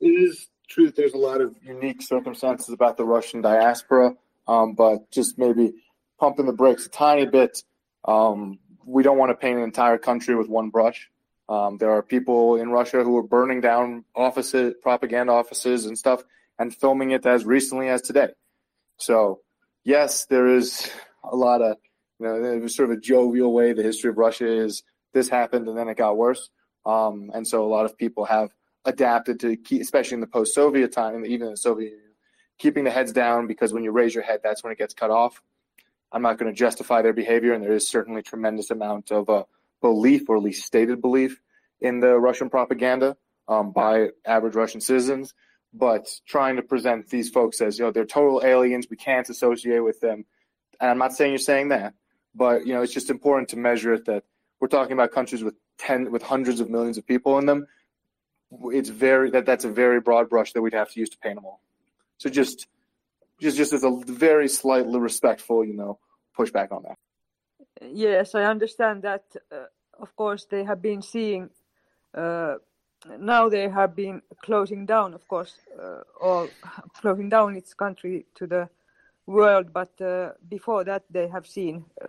It is true that there's a lot of unique circumstances about the Russian diaspora, um, but just maybe pumping the brakes a tiny bit. Um, we don't want to paint an entire country with one brush. Um, there are people in Russia who are burning down offices, propaganda offices, and stuff, and filming it as recently as today. So, yes, there is a lot of, you know, it was sort of a jovial way. The history of Russia is this happened and then it got worse. Um, and so a lot of people have adapted to keep, especially in the post-Soviet time, even in the Soviet Union, keeping the heads down because when you raise your head, that's when it gets cut off. I'm not going to justify their behavior, and there is certainly tremendous amount of uh, belief, or at least stated belief, in the Russian propaganda um, by average Russian citizens. But trying to present these folks as you know they're total aliens, we can't associate with them. And I'm not saying you're saying that, but you know it's just important to measure it that we're talking about countries with ten with hundreds of millions of people in them. It's very that that's a very broad brush that we'd have to use to paint them all. So just just just as a very slightly respectful, you know, pushback on that. Yes, I understand that. Uh, of course, they have been seeing. Uh, now they have been closing down, of course, uh, or closing down its country to the world. But uh, before that, they have seen uh,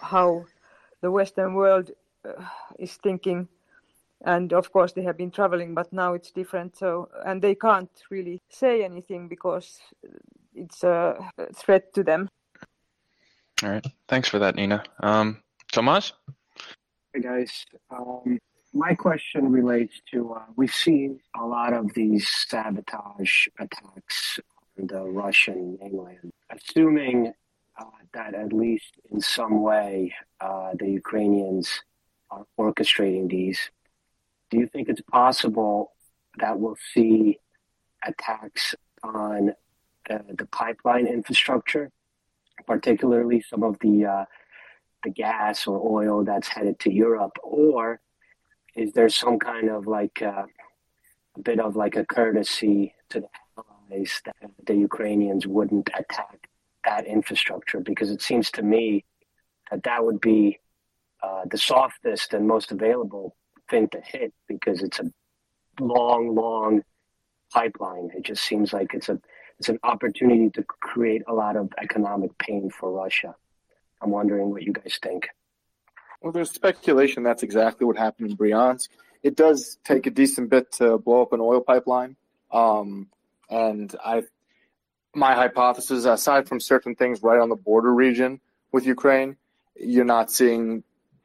how the Western world uh, is thinking and of course they have been traveling but now it's different. So and they can't really say anything because it's a threat to them. All right. Thanks for that nina. Um tomas? Hey guys. Um, my question relates to uh, we've seen a lot of these sabotage attacks on the russian mainland. Assuming uh, that at least in some way uh, the ukrainians are orchestrating these do you think it's possible that we'll see attacks on uh, the pipeline infrastructure, particularly some of the uh, the gas or oil that's headed to Europe, or is there some kind of like uh, a bit of like a courtesy to the allies that the Ukrainians wouldn't attack that infrastructure? Because it seems to me that that would be uh, the softest and most available thing to hit because it's a long, long pipeline. It just seems like it's a it's an opportunity to create a lot of economic pain for Russia. I'm wondering what you guys think. Well, there's speculation that's exactly what happened in Bryansk. It does take a decent bit to blow up an oil pipeline, um, and I, my hypothesis, aside from certain things right on the border region with Ukraine, you're not seeing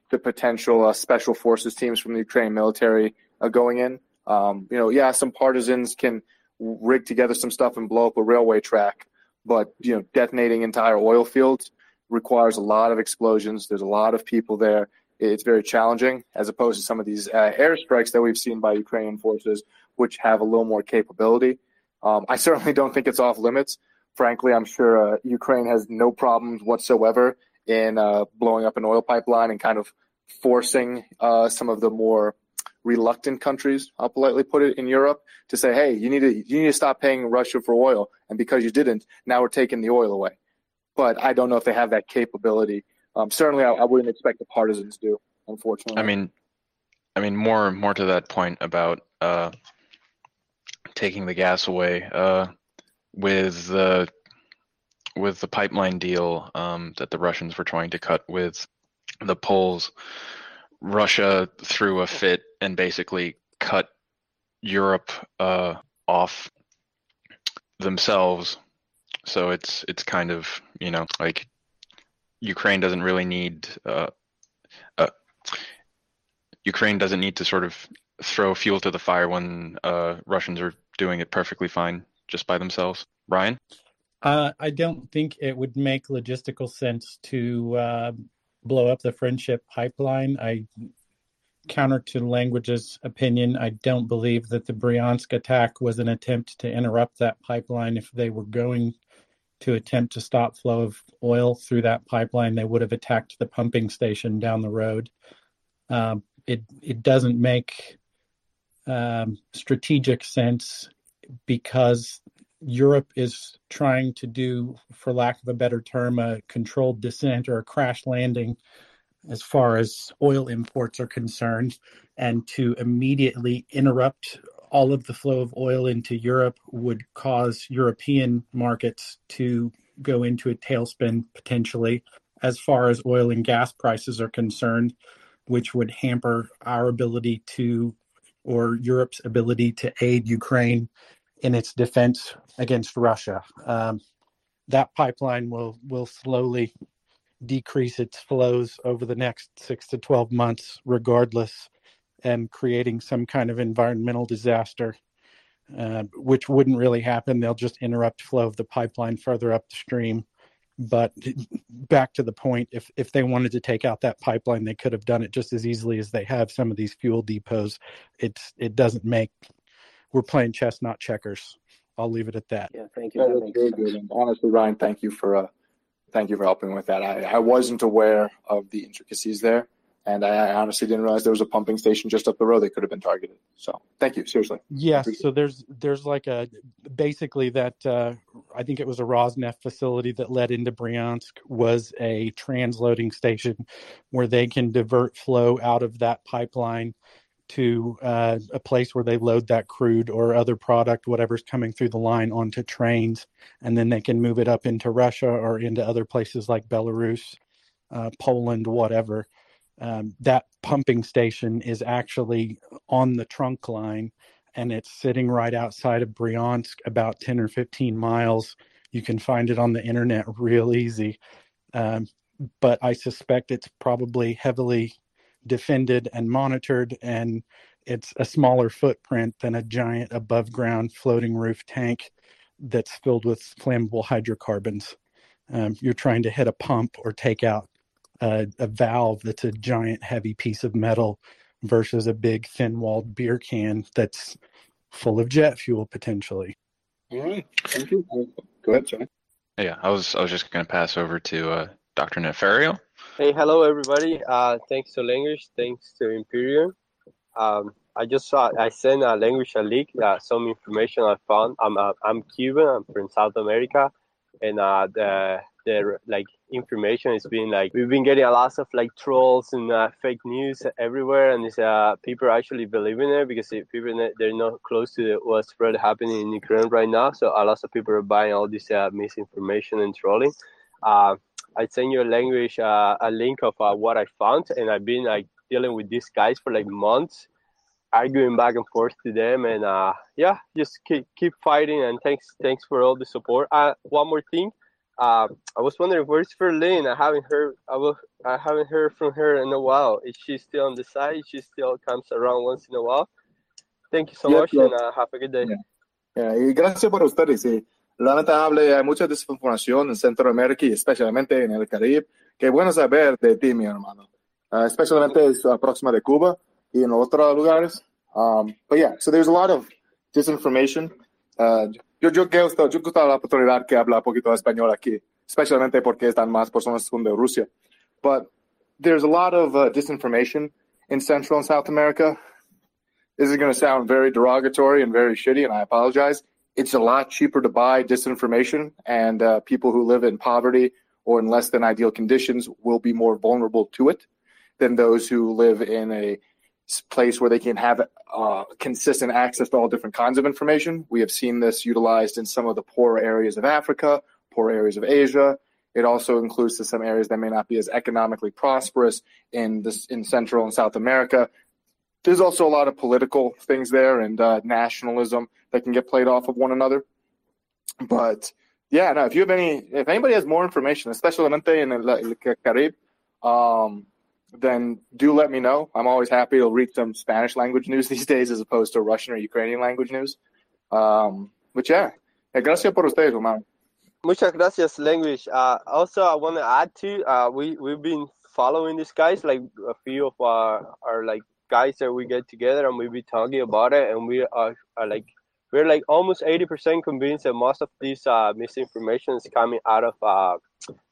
the potential uh, special forces teams from the Ukrainian military uh, going in. Um, you know, yeah, some partisans can rig together some stuff and blow up a railway track, but you know, detonating entire oil fields requires a lot of explosions. There's a lot of people there. It's very challenging, as opposed to some of these uh, airstrikes that we've seen by Ukrainian forces, which have a little more capability. Um, I certainly don't think it's off limits. Frankly, I'm sure uh, Ukraine has no problems whatsoever in uh, blowing up an oil pipeline and kind of forcing uh, some of the more reluctant countries, I'll politely put it, in Europe to say, hey, you need to you need to stop paying Russia for oil, and because you didn't, now we're taking the oil away. But I don't know if they have that capability. Um, certainly, I, I, wouldn't expect the partisans do. Unfortunately, I mean, I mean more more to that point about uh, taking the gas away uh, with the with the pipeline deal um, that the Russians were trying to cut with the Poles, Russia threw a fit and basically cut Europe uh, off themselves. So it's it's kind of you know like Ukraine doesn't really need uh, uh, Ukraine doesn't need to sort of throw fuel to the fire when uh, Russians are doing it perfectly fine just by themselves. Ryan. Uh, I don't think it would make logistical sense to uh, blow up the friendship pipeline. I counter to language's opinion. I don't believe that the Bryansk attack was an attempt to interrupt that pipeline. If they were going to attempt to stop flow of oil through that pipeline, they would have attacked the pumping station down the road. Um, it it doesn't make um, strategic sense because Europe is trying to do, for lack of a better term, a controlled descent or a crash landing as far as oil imports are concerned, and to immediately interrupt all of the flow of oil into Europe would cause European markets to go into a tailspin potentially as far as oil and gas prices are concerned, which would hamper our ability to, or Europe's ability to aid Ukraine in its defense against Russia. Um, that pipeline will will slowly decrease its flows over the next six to 12 months, regardless, and creating some kind of environmental disaster, uh, which wouldn't really happen. They'll just interrupt flow of the pipeline further upstream. But back to the point, if, if they wanted to take out that pipeline, they could have done it just as easily as they have some of these fuel depots. It's it doesn't make we're playing chess, not checkers. I'll leave it at that. Yeah, thank you. Yeah, That that's makes very sense. good. And honestly, Ryan, thank you for uh, thank you for helping with that. I, I wasn't aware of the intricacies there, and I, I honestly didn't realize there was a pumping station just up the road that could have been targeted. So thank you, seriously. Yes, so there's there's like a basically that uh, I think it was a Rosneft facility that led into Bryansk was a transloading station where they can divert flow out of that pipeline to uh, a place where they load that crude or other product, whatever's coming through the line, onto trains, and then they can move it up into Russia or into other places like Belarus, uh, Poland, whatever. Um, that pumping station is actually on the trunk line and it's sitting right outside of Bryansk, about 10 or 15 miles. You can find it on the internet real easy. Um, but I suspect it's probably heavily defended and monitored, and it's a smaller footprint than a giant above ground floating roof tank that's filled with flammable hydrocarbons. Um, you're trying to hit a pump or take out a, a valve that's a giant heavy piece of metal versus a big thin walled beer can that's full of jet fuel potentially. All right, thank you. Go ahead, sorry. Yeah, I was I was just going to pass over to uh, Dr. Nefario. Hey, hello everybody. Uh, thanks to Language, thanks to Imperius. Um, I just saw I sent a Language a leak, uh, some information I found. I'm uh, I'm Cuban. I'm from South America, and uh, the the like information is been like we've been getting a lot of like trolls and uh, fake news everywhere, and it's uh people are actually believing it because people they're not close to what's really happening in Ukraine right now. So a lot of people are buying all this uh, misinformation and trolling. Uh, I send you a language, uh, a link of uh, what I found, and I've been like dealing with these guys for like months, arguing back and forth to them, and uh, yeah, just keep keep fighting. And thanks, thanks for all the support. Uh, one more thing, uh, I was wondering where's Ferlin? I haven't heard, I will, I haven't heard from her in a while. Is she still on the side? She still comes around once in a while. Thank you so Yes, much, yes. and uh, have a good day. Yeah, y gracias por ustedes. Sí. Lamentable, hay mucha desinformación en Centroamérica y especialmente en el Caribe. Qué bueno saber de ti, mi hermano. Uh, especialmente es uh, próxima de Cuba y en otros lugares. Um, but yeah, so there's a lot of disinformation. Uh, yo, yo, que gusto, yo gusto la oportunidad que habla poquito español aquí, especialmente porque están más personas de Rusia. But there's a lot of uh, disinformation in Central and South America. This is going to sound very derogatory and very shitty, and I apologize. It's a lot cheaper to buy disinformation, and uh, people who live in poverty or in less than ideal conditions will be more vulnerable to it than those who live in a place where they can have uh, consistent access to all different kinds of information. We have seen this utilized in some of the poorer areas of Africa, poor areas of Asia. It also includes to some areas that may not be as economically prosperous in this in Central and South America there's also a lot of political things there and uh, nationalism that can get played off of one another. But yeah, no, if you have any, if anybody has more information, especially in el, el Caribe, um, then do let me know. I'm always happy to read some Spanish language news these days as opposed to Russian or Ukrainian language news. Um, but yeah, Eh, gracias por ustedes, hermano. Muchas gracias, language. Uh, also, I want to add to uh, we we've been following these guys, like a few of our, our like guys that we get together and we be talking about it, and we are, are like we're like almost eighty percent convinced that most of this uh, misinformation is coming out of uh,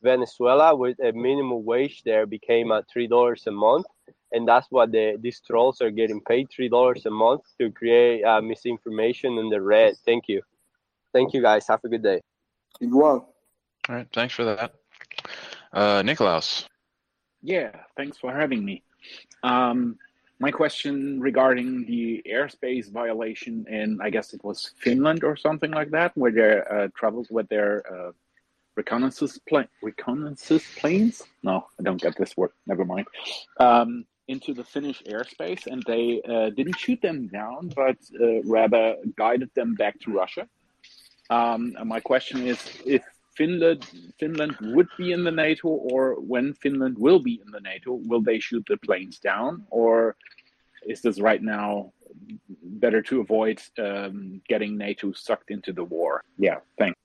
Venezuela, with a minimum wage there became uh, three dollars a month, and that's what the these trolls are getting paid three dollars a month to create uh, misinformation in the red. Thank you, thank you guys. Have a good day. Igual. All right, thanks for that. Uh, Nikolaus. Yeah, thanks for having me. Um, my question regarding the airspace violation in, I guess it was Finland or something like that, where they uh, traveled with their uh, reconnaissance, reconnaissance planes. No, I don't get this word. Never mind. Um, into the Finnish airspace, and they uh, didn't shoot them down, but uh, rather guided them back to Russia. Um, my question is, if Finland Finland would be in the NATO, or when Finland will be in the NATO, will they shoot the planes down, or is this right now better to avoid um, getting NATO sucked into the war? Yeah, thanks.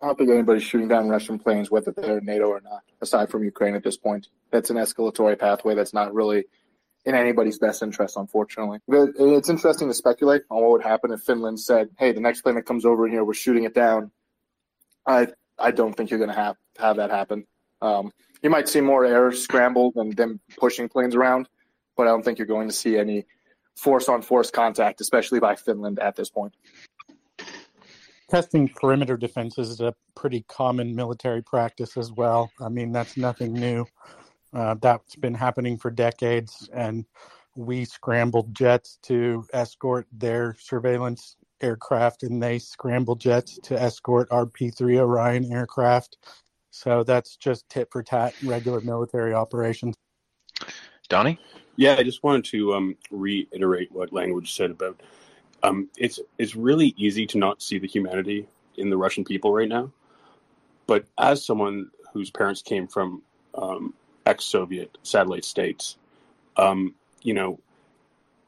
I don't think anybody's shooting down Russian planes, whether they're NATO or not, aside from Ukraine at this point. That's an escalatory pathway that's not really in anybody's best interest, unfortunately. But it's interesting to speculate on what would happen if Finland said, "Hey, the next plane that comes over here, we're shooting it down." I I don't think you're going to have have that happen. Um, you might see more air scrambled than them pushing planes around, but I don't think you're going to see any force on force contact, especially by Finland at this point. Testing perimeter defenses is a pretty common military practice as well. I mean, that's nothing new. Uh, that's been happening for decades, and we scrambled jets to escort their surveillance aircraft, and they scramble jets to escort our P 3 Orion aircraft. So that's just tit for tat regular military operations. Donnie? Yeah, I just wanted to um, reiterate what language said about um, it's it's really easy to not see the humanity in the Russian people right now. But as someone whose parents came from um, ex-Soviet satellite states, um, you know,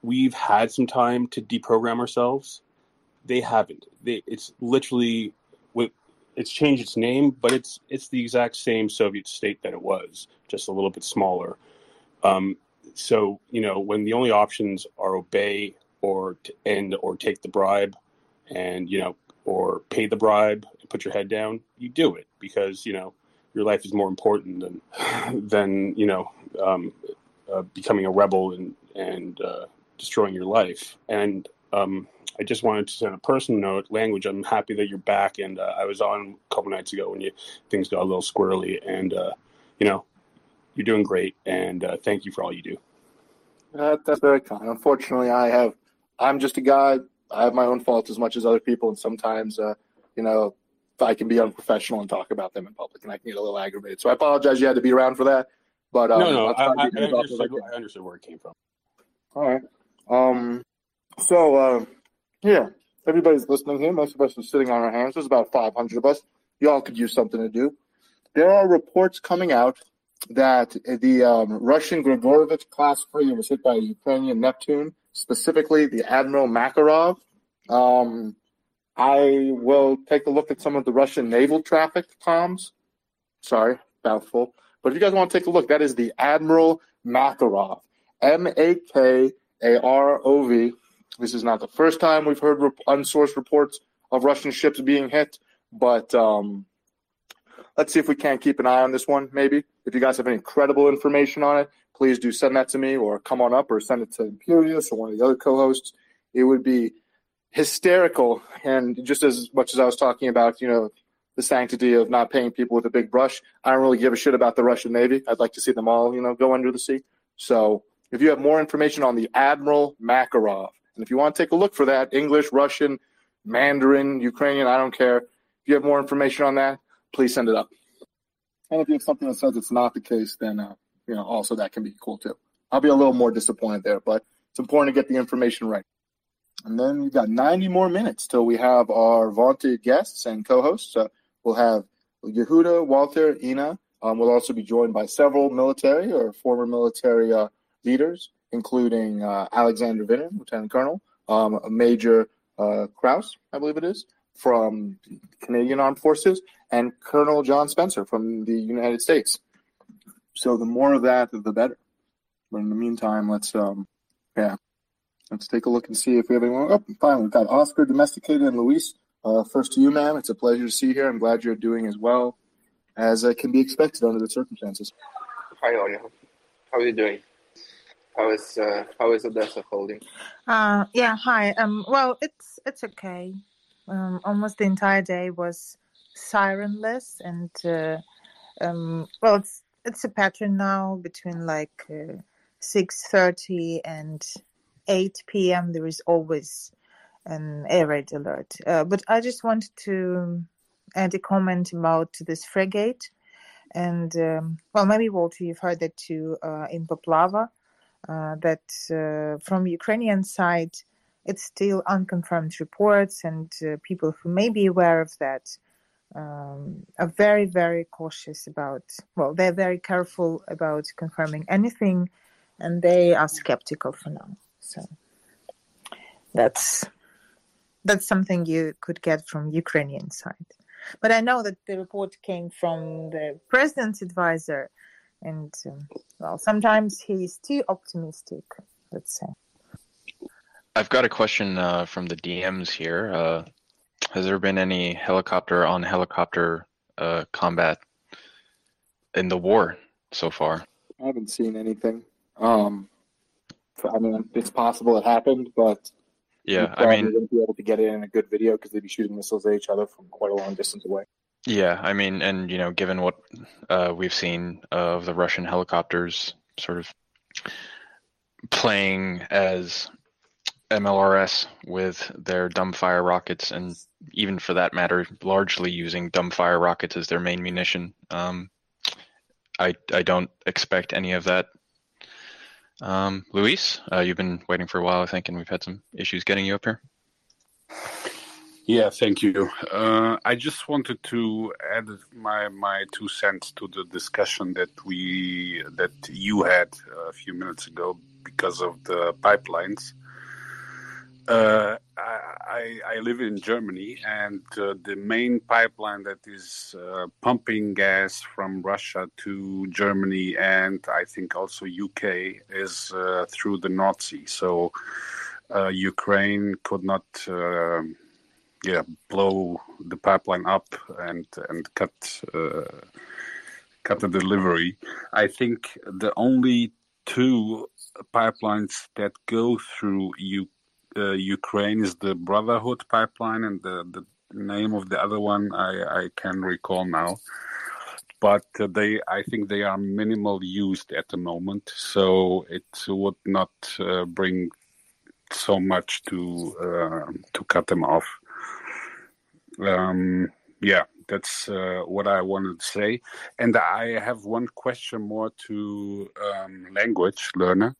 we've had some time to deprogram ourselves. They haven't. They, it's literally it's changed its name, but it's it's the exact same Soviet state that it was, just a little bit smaller. Um, so you know, when the only options are obey or to end or take the bribe and you know or pay the bribe and put your head down you do it because you know your life is more important than than you know um, uh, becoming a rebel and and uh, destroying your life and um, I just wanted to send a personal note, language. I'm happy that you're back, and uh, I was on a couple nights ago when you things got a little squirrely, and uh, you know, you're doing great, and uh, thank you for all you do. that's very kind. Unfortunately, I have I'm just a guy. I have my own faults as much as other people, and sometimes, uh, you know, I can be unprofessional and talk about them in public, and I can get a little aggravated. So I apologize. You had to be around for that. But um, no, no, I, I, I, understood, I, understood, where it came from. All right. Um. So, uh, yeah, everybody's listening here. Most of us are sitting on our hands. There's about 500 of us. Y'all could use something to do. There are reports coming out that the um, Russian Grigorovich class frigate was hit by a Ukrainian Neptune specifically the Admiral Makarov. Um, I will take a look at some of the Russian naval traffic comms. Sorry, mouthful. But if you guys want to take a look, that is the Admiral Makarov. M A K A R O V. This is not the first time we've heard unsourced reports of Russian ships being hit, but um, let's see if we can't keep an eye on this one, maybe. If you guys have any credible information on it, please do send that to me or come on up or send it to Imperius or one of the other co-hosts. It would be hysterical. And just as much as I was talking about, you know, the sanctity of not paying people with a big brush, I don't really give a shit about the Russian Navy. I'd like to see them all, you know, go under the sea. So if you have more information on the Admiral Makarov, and if you want to take a look for that, English, Russian, Mandarin, Ukrainian, I don't care. If you have more information on that, please send it up. And if you have something that says it's not the case, then uh, you know, also that can be cool too. I'll be a little more disappointed there, but it's important to get the information right. And then we've got 90 more minutes till we have our vaunted guests and co-hosts. Uh, we'll have Yehuda, Walter, Ina. Um, we'll also be joined by several military or former military uh, leaders, including uh, Alexander Vinner, Lieutenant Colonel, um, Major uh, Kraus, I believe it is, from Canadian Armed Forces, and Colonel John Spencer from the United States. So the more of that, the better. But in the meantime, let's um, yeah, let's take a look and see if we have anyone. Oh, fine, we've got Oscar, Domesticated, and Luis. Uh, first to you, ma'am. It's a pleasure to see you here. I'm glad you're doing as well as uh, can be expected under the circumstances. Hi, Olia. How are you doing? How is uh, how is Odessa holding? Uh, yeah. Hi. Um. Well, it's it's okay. Um. Almost the entire day was sirenless, and uh, um. Well, it's it's a pattern now between like uh, 6.30 and 8 p.m. there is always an air raid alert. Uh, but I just wanted to add a comment about this frigate. And, um, well, maybe Walter, you've heard that too uh, in Poplava, that uh, from Ukrainian side, it's still unconfirmed reports, and uh, people who may be aware of that um, are very, very cautious about, well, they're very careful about confirming anything, and they are skeptical for now. So that's that's something you could get from Ukrainian side. But I know that the report came from the president's advisor, and um, well, sometimes he's too optimistic. Let's say. I've got a question uh, from the DMs here. Uh, has there been any helicopter on helicopter uh, combat in the war so far? I haven't seen anything. Um, I mean, it's possible it happened, but yeah, I mean, wouldn't be able to get it in a good video because they'd be shooting missiles at each other from quite a long distance away. Yeah, I mean, and you know, given what uh, we've seen of the Russian helicopters, sort of playing as MLRS with their dumbfire rockets, and even for that matter, largely using dumbfire rockets as their main munition. Um, I I don't expect any of that um, Luis, uh, you've been waiting for a while, I think, and we've had some issues getting you up here. Yeah, thank you. Uh, I just wanted to add my my two cents to the discussion that we that you had a few minutes ago because of the pipelines. Uh, I, I, live in Germany, and uh, the main pipeline that is uh, pumping gas from Russia to Germany and I think also UK is uh, through the Sea. So uh, Ukraine could not, um, yeah, blow the pipeline up and and cut uh, cut the delivery. I think the only two pipelines that go through UK uh, Ukraine is the Brotherhood pipeline, and the, the name of the other one I, I can recall now. But uh, they, I think they are minimal used at the moment, so it would not uh, bring so much to uh, to cut them off. Um, yeah, that's uh, what I wanted to say. And I have one question more to um, language learner.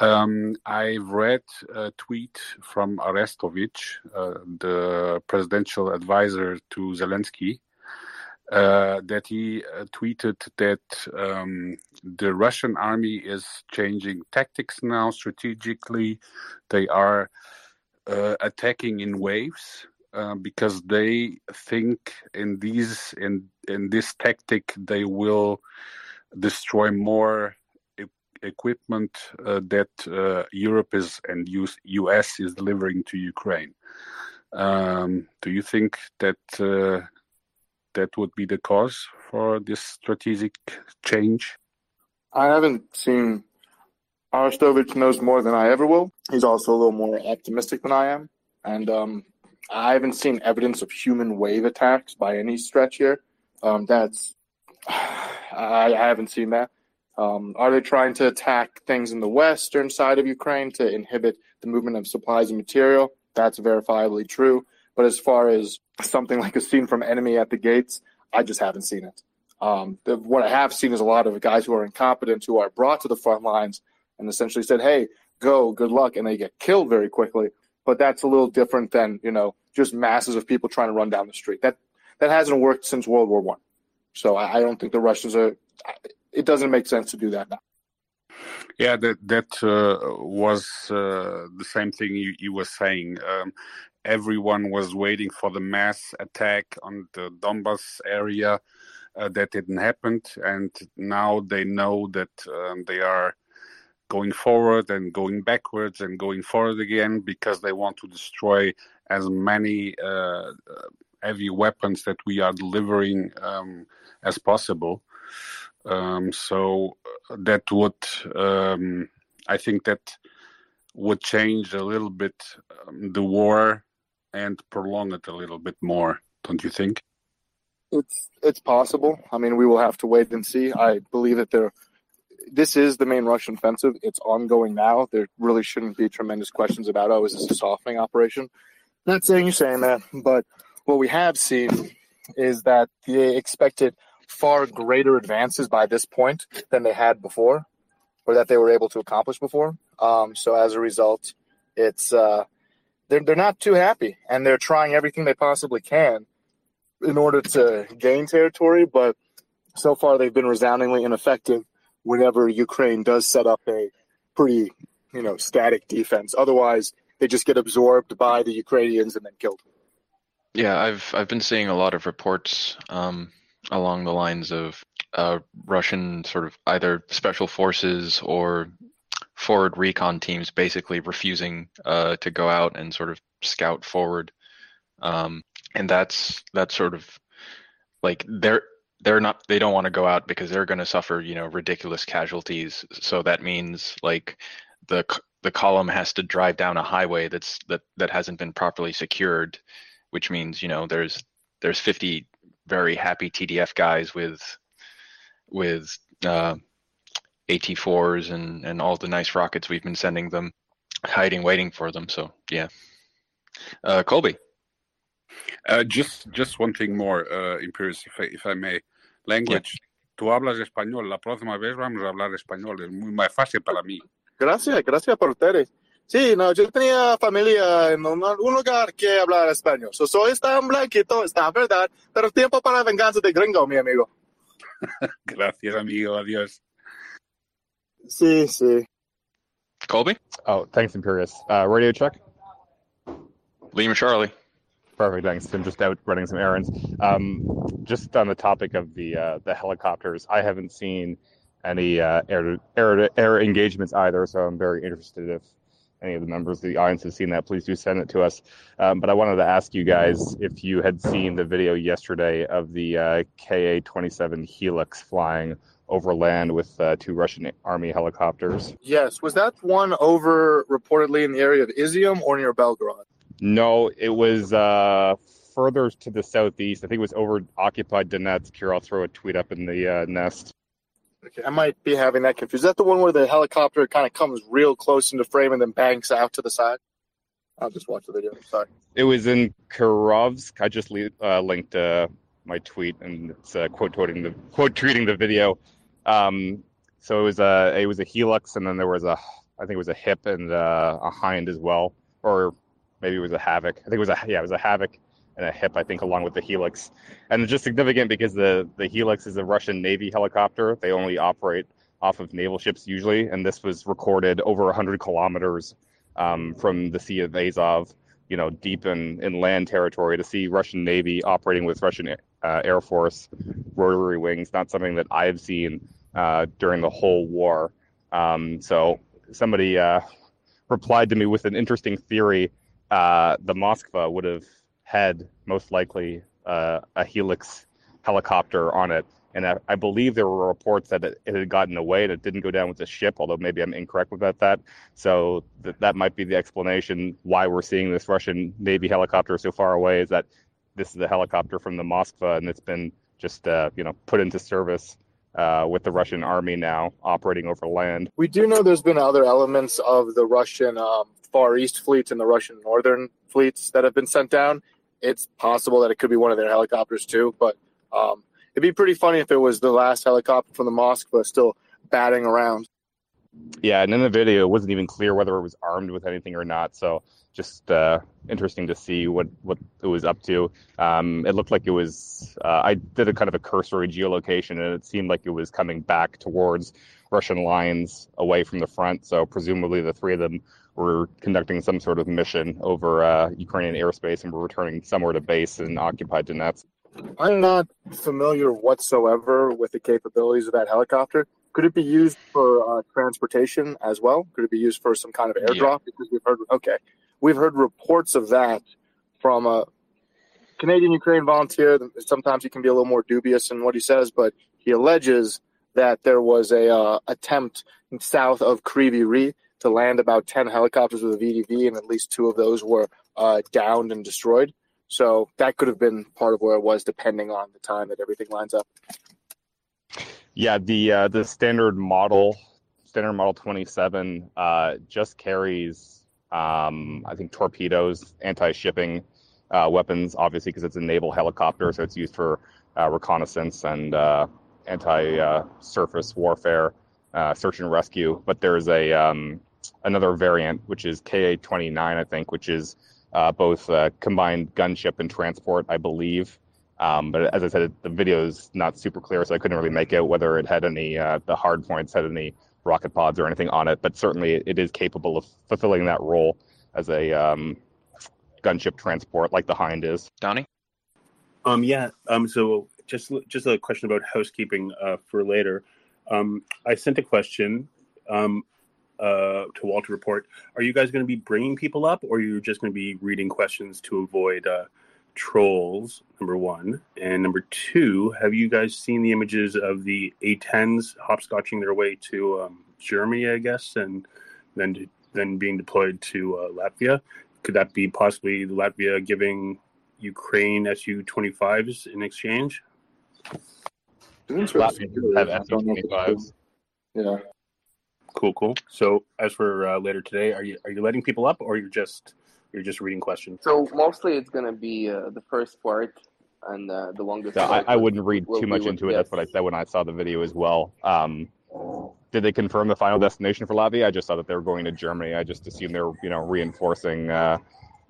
Um, I read a tweet from Arestovich, uh, the presidential advisor to Zelensky, uh, that he uh, tweeted that um, the Russian army is changing tactics now strategically. They are uh, attacking in waves uh, because they think in these in in this tactic they will destroy more e- equipment uh, that uh, Europe is and US, US is delivering to Ukraine. Um, do you think that uh, that would be the cause for this strategic change? I haven't seen. Arestovich knows more than I ever will. He's also a little more optimistic than I am, and um, I haven't seen evidence of human wave attacks by any stretch here. Um, that's I, I, haven't seen that. Um, are they trying to attack things in the western side of Ukraine to inhibit the movement of supplies and material? That's verifiably true. But as far as something like a scene from Enemy at the Gates, I just haven't seen it. Um, the, what I have seen is a lot of guys who are incompetent who are brought to the front lines and essentially said, "Hey, go, good luck," and they get killed very quickly but that's a little different than you know just masses of people trying to run down the street. That that hasn't worked since World War One. So I, I, don't think the Russians are. It doesn't make sense to do that now. Yeah, that that uh, was uh, the same thing you, you were saying. Um, everyone was waiting for the mass attack on the Donbas area. Uh, that didn't happen, and now they know that um, they are going forward and going backwards and going forward again because they want to destroy as many uh, heavy weapons that we are delivering um, as possible. Um, so that would, um, I think, that would change a little bit um, the war and prolong it a little bit more. Don't you think? It's it's possible. I mean, we will have to wait and see. I believe that there this is the main Russian offensive. It's ongoing now. There really shouldn't be tremendous questions about, oh, is this a softening operation? Not saying you're saying that, but what we have seen is that they expected far greater advances by this point than they had before, or that they were able to accomplish before. Um, so as a result, it's uh, they're they're not too happy, and they're trying everything they possibly can in order to gain territory. But so far, they've been resoundingly ineffective whenever Ukraine does set up a pretty you know static defense. Otherwise, they just get absorbed by the Ukrainians and then killed. Yeah, I've I've been seeing a lot of reports um, along the lines of uh, Russian sort of either special forces or forward recon teams basically refusing uh, to go out and sort of scout forward, um, and that's that's sort of like they're they're not they don't want to go out because they're going to suffer you know ridiculous casualties. So that means like the the column has to drive down a highway that's that that hasn't been properly secured, which means you know there's there's 50 very happy TDF guys with with uh, AT4s and and all the nice rockets we've been sending them, hiding waiting for them. So yeah, uh, Colby. Uh, just just one thing more, uh, Imperius, if I, if I may. Language. Yeah. Tú hablas español. La próxima vez vamos a hablar español. Es muy más fácil para mí. Gracias, gracias por ustedes. Sí, no, yo tenía familia en un, un lugar que hablar español. So, soy tan blanquito, está verdad, pero tiempo para venganza de gringo, mi amigo. Gracias, amigo. Adiós. Sí, sí. Colby? Oh, thanks, Imperius. Uh, radio check? Lima Charlie. Perfect, thanks. I'm just out running some errands. Um, just on the topic of the uh, the helicopters, I haven't seen any uh, air, air air engagements either, so I'm very interested if any of the members of the audience have seen that, please do send it to us. Um, but I wanted to ask you guys if you had seen the video yesterday of the uh, KA 27 Helix flying over land with uh, two Russian army helicopters. Yes. Was that one over reportedly in the area of Izium or near Belgorod? No, it was uh, further to the southeast. I think it was over occupied Donetsk. Here, I'll throw a tweet up in the uh, nest. Okay, I might be having that confused. Is that the one where the helicopter kind of comes real close into frame and then banks out to the side? I'll just watch the video. Sorry. It was in Kirovsk. I just uh, linked uh, my tweet and it's uh, quote tweeting the quote tweeting the video. Um, so it was a it was a helix and then there was a I think it was a hip and uh, a hind as well, or maybe it was a havoc. I think it was a yeah it was a havoc and a hip, I think, along with the Helix. And it's just significant because the, the Helix is a Russian Navy helicopter. They only operate off of naval ships usually, and this was recorded over 100 kilometers um, from the Sea of Azov, you know, deep in, in land territory to see Russian Navy operating with Russian uh, Air Force rotary wings, not something that I've seen uh, during the whole war. Um, so somebody uh, replied to me with an interesting theory. Uh, the Moskva would have had most likely uh, a Helix helicopter on it. And I, I, believe there were reports that it, it, had gotten away and it didn't go down with the ship, although maybe I'm incorrect about that. So th- that might be the explanation why we're seeing this Russian Navy helicopter so far away is that this is a helicopter from the Moskva and it's been just uh, you know put into service uh, with the Russian army now operating over land. We do know there's been other elements of the Russian um, Far East fleets and the Russian Northern fleets that have been sent down it's possible that it could be one of their helicopters too. But um, it'd be pretty funny if it was the last helicopter from the Moskva still batting around. Yeah, and in the video, it wasn't even clear whether it was armed with anything or not. So just uh, interesting to see what, what it was up to. Um, it looked like it was. Uh, I did a kind of a cursory geolocation, and it seemed like it was coming back towards Russian lines away from the front. So presumably, the three of them were conducting some sort of mission over uh, Ukrainian airspace and we're returning somewhere to base in occupied Donetsk. I'm not familiar whatsoever with the capabilities of that helicopter. Could it be used for uh, transportation as well? Could it be used for some kind of airdrop? Yeah. Because we've heard okay, we've heard reports of that from a Canadian Ukraine volunteer. Sometimes he can be a little more dubious in what he says, but he alleges that there was a uh, attempt south of Kryvyi Rih to land about 10 helicopters with a VDV, and at least two of those were uh, downed and destroyed. So that could have been part of where it was, depending on the time that everything lines up. Yeah, the uh, the standard model, standard model 27, uh, just carries, um, I think, torpedoes, anti-shipping uh, weapons, obviously because it's a naval helicopter, so it's used for uh, reconnaissance and uh, anti-surface warfare, search and rescue. But there's a um, another variant which is KA-29, I think, which is uh, both uh, combined gunship and transport, I believe. Um, but as I said, the video is not super clear, so I couldn't really make out whether it had any uh, the hard points had any rocket pods or anything on it. But certainly, it is capable of fulfilling that role as a um, gunship transport, like the Hind is. Donnie. Um, yeah. Um, so just just a question about housekeeping uh, for later. Um, I sent a question um, uh, to Walter Report. Are you guys going to be bringing people up, or are you just going to be reading questions to avoid uh, trolls? Number one, and number two, have you guys seen the images of the A10s hopscotching their way to um, Germany, I guess, and then to, then being deployed to uh, Latvia? Could that be possibly Latvia giving Ukraine Su 25s in exchange? Latvians have Su 25s. Yeah. Cool, cool. So, as for uh, later today, are you are you letting people up, or you're just you're just reading questions? So mostly it's gonna be uh, the first part and uh, the longest. So I, part I wouldn't read too be much with- into it. yes. That's what I said when I saw the video as well. Um, did they confirm the final destination for Latvia? I just saw that they were going to Germany. I just assumed they were, you know, reinforcing uh,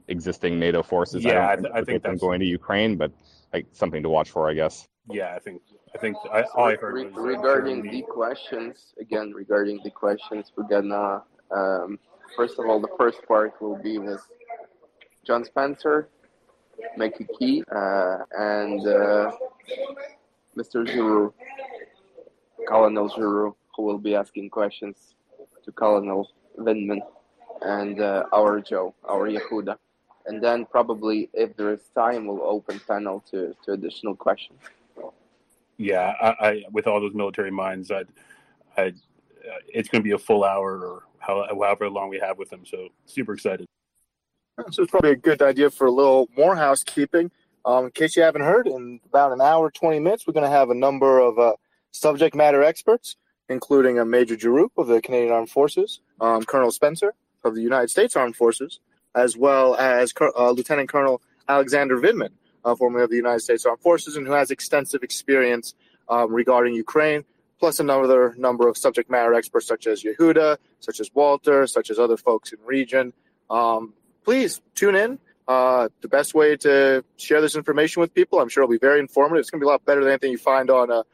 existing NATO forces. Yeah, I don't th- I think them that's- going to Ukraine, but like something to watch for, I guess. Yeah, I think I think I, all I heard Re- was uh, regarding the questions again regarding the questions we're gonna um, first of all the first part will be with john spencer Mickey Key, uh, and uh, mr zuru colonel zuru who will be asking questions to colonel Vindman and uh, our joe our yehuda. And then probably if there is time we'll open panel to, to additional questions Yeah, I, I with all those military minds, I, I, uh, it's going to be a full hour or how, however long we have with them. So super excited. So it's probably a good idea for a little more housekeeping. Um, in case you haven't heard, in about an hour, 20 minutes, we're going to have a number of uh, subject matter experts, including a Major Jarup of the Canadian Armed Forces, um, Colonel Spencer of the United States Armed Forces, as well as uh, Lieutenant Colonel Alexander Vindman, uh, formerly of the United States Armed Forces, and who has extensive experience um, regarding Ukraine, plus another number of subject matter experts such as Yehuda, such as Walter, such as other folks in region. Um, please tune in. Uh, the best way to share this information with people, I'm sure it'll be very informative. It's going to be a lot better than anything you find on a,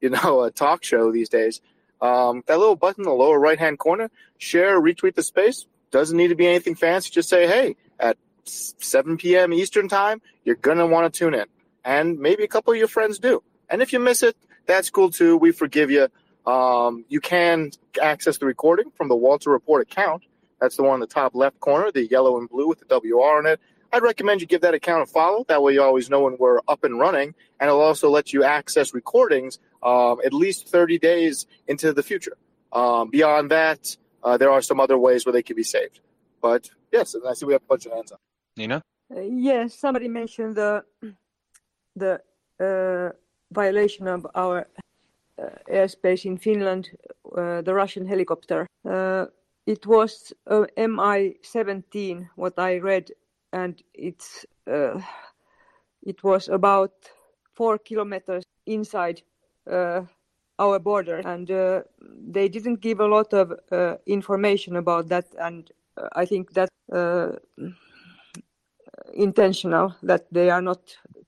you know, a talk show these days. Um, that little button in the lower right hand corner, share, retweet the space. Doesn't need to be anything fancy. Just say, hey, at 7 p.m. Eastern time, you're going to want to tune in. And maybe a couple of your friends do. And if you miss it, that's cool too. We forgive you. Um, you can access the recording from the Walter Report account. That's the one in the top left corner, the yellow and blue with the WR on it. I'd recommend you give that account a follow. That way, you always know when we're up and running, and it'll also let you access recordings um, at least 30 days into the future. Um, beyond that, uh, there are some other ways where they can be saved. But yes, I see we have a bunch of hands up. Nina? Uh, yes, somebody mentioned the the uh, violation of our uh, airspace in Finland, uh, the Russian helicopter. Uh, it was uh, Mi-17, what I read, and it's it was about four kilometers inside our border, and they didn't give a lot of information about that, and I think that. Intentional that they are not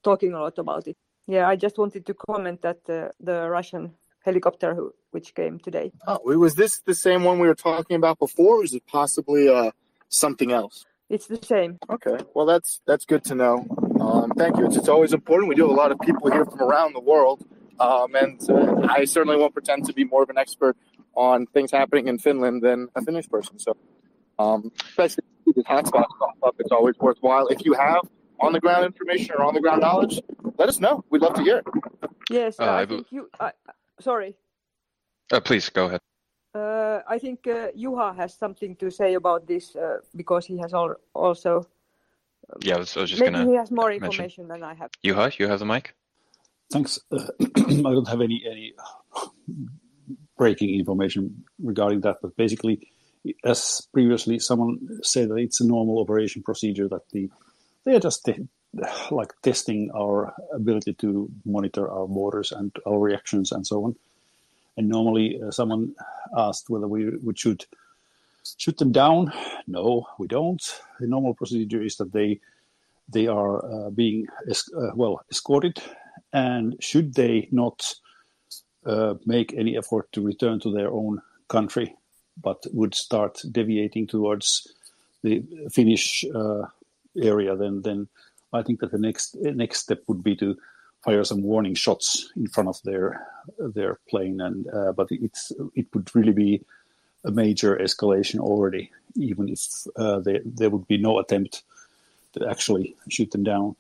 talking a lot about it. Yeah, I just wanted to comment that uh, the Russian helicopter who, which came today. Oh, was this the same one we were talking about before, or is it possibly uh, something else? It's the same. Okay, well that's that's good to know. Um, thank you. It's, it's always important. We do have a lot of people here from around the world, um, and uh, I certainly won't pretend to be more of an expert on things happening in Finland than a Finnish person. So, um, especially if these hotspots pop up, it's always worthwhile. If you have on the ground information or on the ground knowledge, let us know. We'd love to hear it. Yes, Uh, I I think you. I sorry. Uh, please go ahead. Uh, I think uh, Juha has something to say about this uh, because he has al- also. Yeah, I was, I was just maybe gonna he has more mention. information than I have. Juha, you have the mic. Thanks. Uh, I don't have any any breaking information regarding that, but basically, as previously someone said that it's a normal operation procedure that the they are just like testing our ability to monitor our borders and our reactions and so on. And normally, uh, someone asked whether we, we should shoot them down. No, we don't. The normal procedure is that they they are uh, being uh, well escorted, and should they not uh, make any effort to return to their own country, but would start deviating towards the Finnish uh, area, then then I think that the next next step would be to fire some warning shots in front of their their plane, and uh, but it's it would really be a major escalation already, even if uh, there there would be no attempt to actually shoot them down.